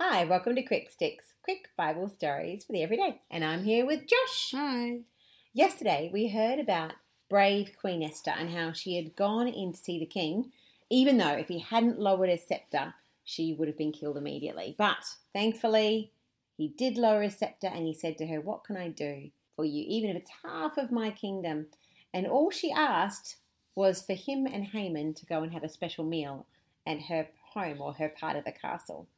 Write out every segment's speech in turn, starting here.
Hi, welcome to Quick Sticks, quick Bible stories for the everyday. And I'm here with Josh. Hi. Yesterday, we heard about brave Queen Esther and how she had gone in to see the king, even though if he hadn't lowered his scepter, she would have been killed immediately. But thankfully, he did lower his scepter and he said to her, What can I do for you, even if it's half of my kingdom? And all she asked was for him and Haman to go and have a special meal at her home or her part of the castle.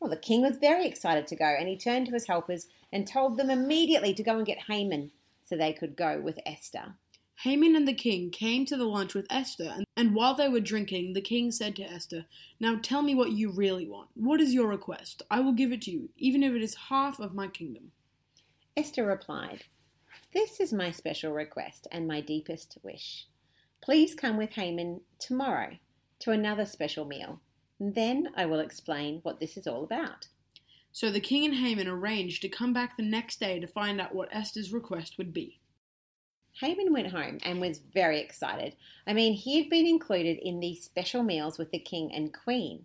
Well, the king was very excited to go, and he turned to his helpers and told them immediately to go and get Haman so they could go with Esther. Haman and the king came to the lunch with Esther, and, and while they were drinking, the king said to Esther, Now tell me what you really want. What is your request? I will give it to you, even if it is half of my kingdom. Esther replied, This is my special request and my deepest wish. Please come with Haman tomorrow to another special meal. Then I will explain what this is all about. So the king and Haman arranged to come back the next day to find out what Esther's request would be. Haman went home and was very excited. I mean, he had been included in these special meals with the king and queen.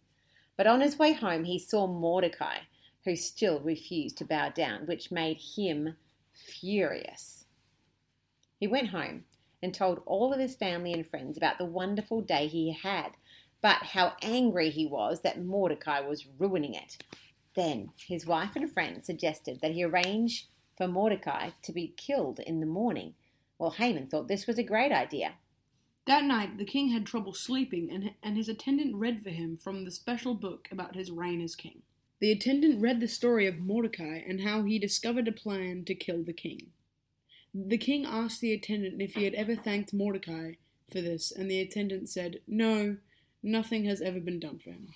But on his way home, he saw Mordecai, who still refused to bow down, which made him furious. He went home and told all of his family and friends about the wonderful day he had, but how angry he was that Mordecai was ruining it. Then his wife and friends suggested that he arrange for Mordecai to be killed in the morning. Well, Haman thought this was a great idea. That night, the king had trouble sleeping, and, and his attendant read for him from the special book about his reign as king. The attendant read the story of Mordecai and how he discovered a plan to kill the king. The king asked the attendant if he had ever thanked Mordecai for this, and the attendant said, No, nothing has ever been done for him.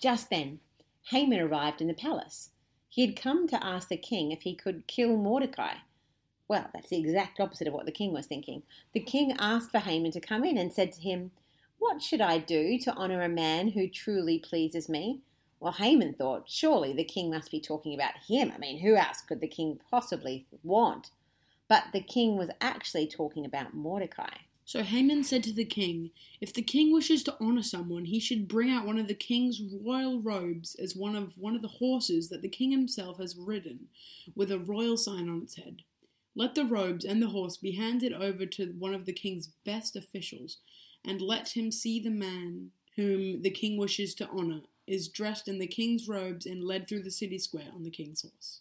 Just then, Haman arrived in the palace. He had come to ask the king if he could kill Mordecai. Well, that's the exact opposite of what the king was thinking. The king asked for Haman to come in and said to him, What should I do to honour a man who truly pleases me? Well, Haman thought, surely the king must be talking about him. I mean, who else could the king possibly want? But the king was actually talking about Mordecai. So Haman said to the king, If the king wishes to honor someone, he should bring out one of the king's royal robes as one of one of the horses that the king himself has ridden, with a royal sign on its head. Let the robes and the horse be handed over to one of the king's best officials, and let him see the man whom the king wishes to honor is dressed in the king's robes and led through the city square on the king's horse.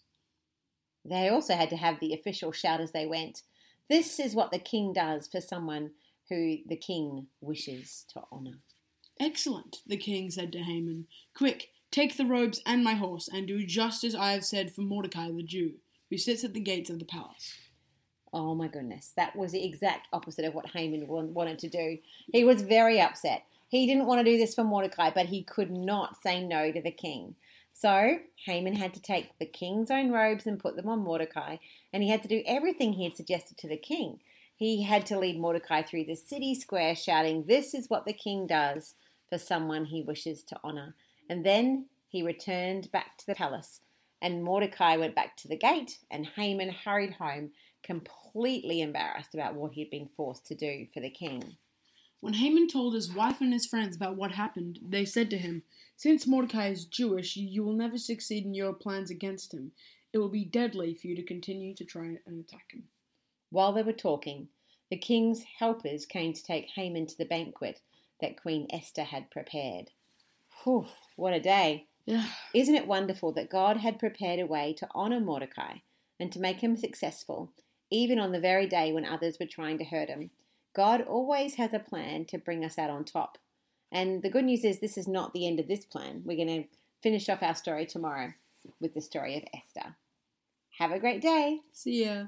They also had to have the official shout as they went, This is what the king does for someone who the king wishes to honour. Excellent, the king said to Haman. Quick, take the robes and my horse, and do just as I have said for Mordecai the Jew, who sits at the gates of the palace. Oh my goodness, that was the exact opposite of what Haman wanted to do. He was very upset. He didn't want to do this for Mordecai, but he could not say no to the king. So Haman had to take the king's own robes and put them on Mordecai, and he had to do everything he had suggested to the king. He had to lead Mordecai through the city square shouting, This is what the king does for someone he wishes to honor. And then he returned back to the palace, and Mordecai went back to the gate, and Haman hurried home, completely embarrassed about what he had been forced to do for the king. When Haman told his wife and his friends about what happened, they said to him, Since Mordecai is Jewish, you will never succeed in your plans against him. It will be deadly for you to continue to try and attack him. While they were talking, the king's helpers came to take Haman to the banquet that Queen Esther had prepared. Whew, what a day! Yeah. Isn't it wonderful that God had prepared a way to honour Mordecai and to make him successful, even on the very day when others were trying to hurt him? God always has a plan to bring us out on top. And the good news is, this is not the end of this plan. We're going to finish off our story tomorrow with the story of Esther. Have a great day. See ya.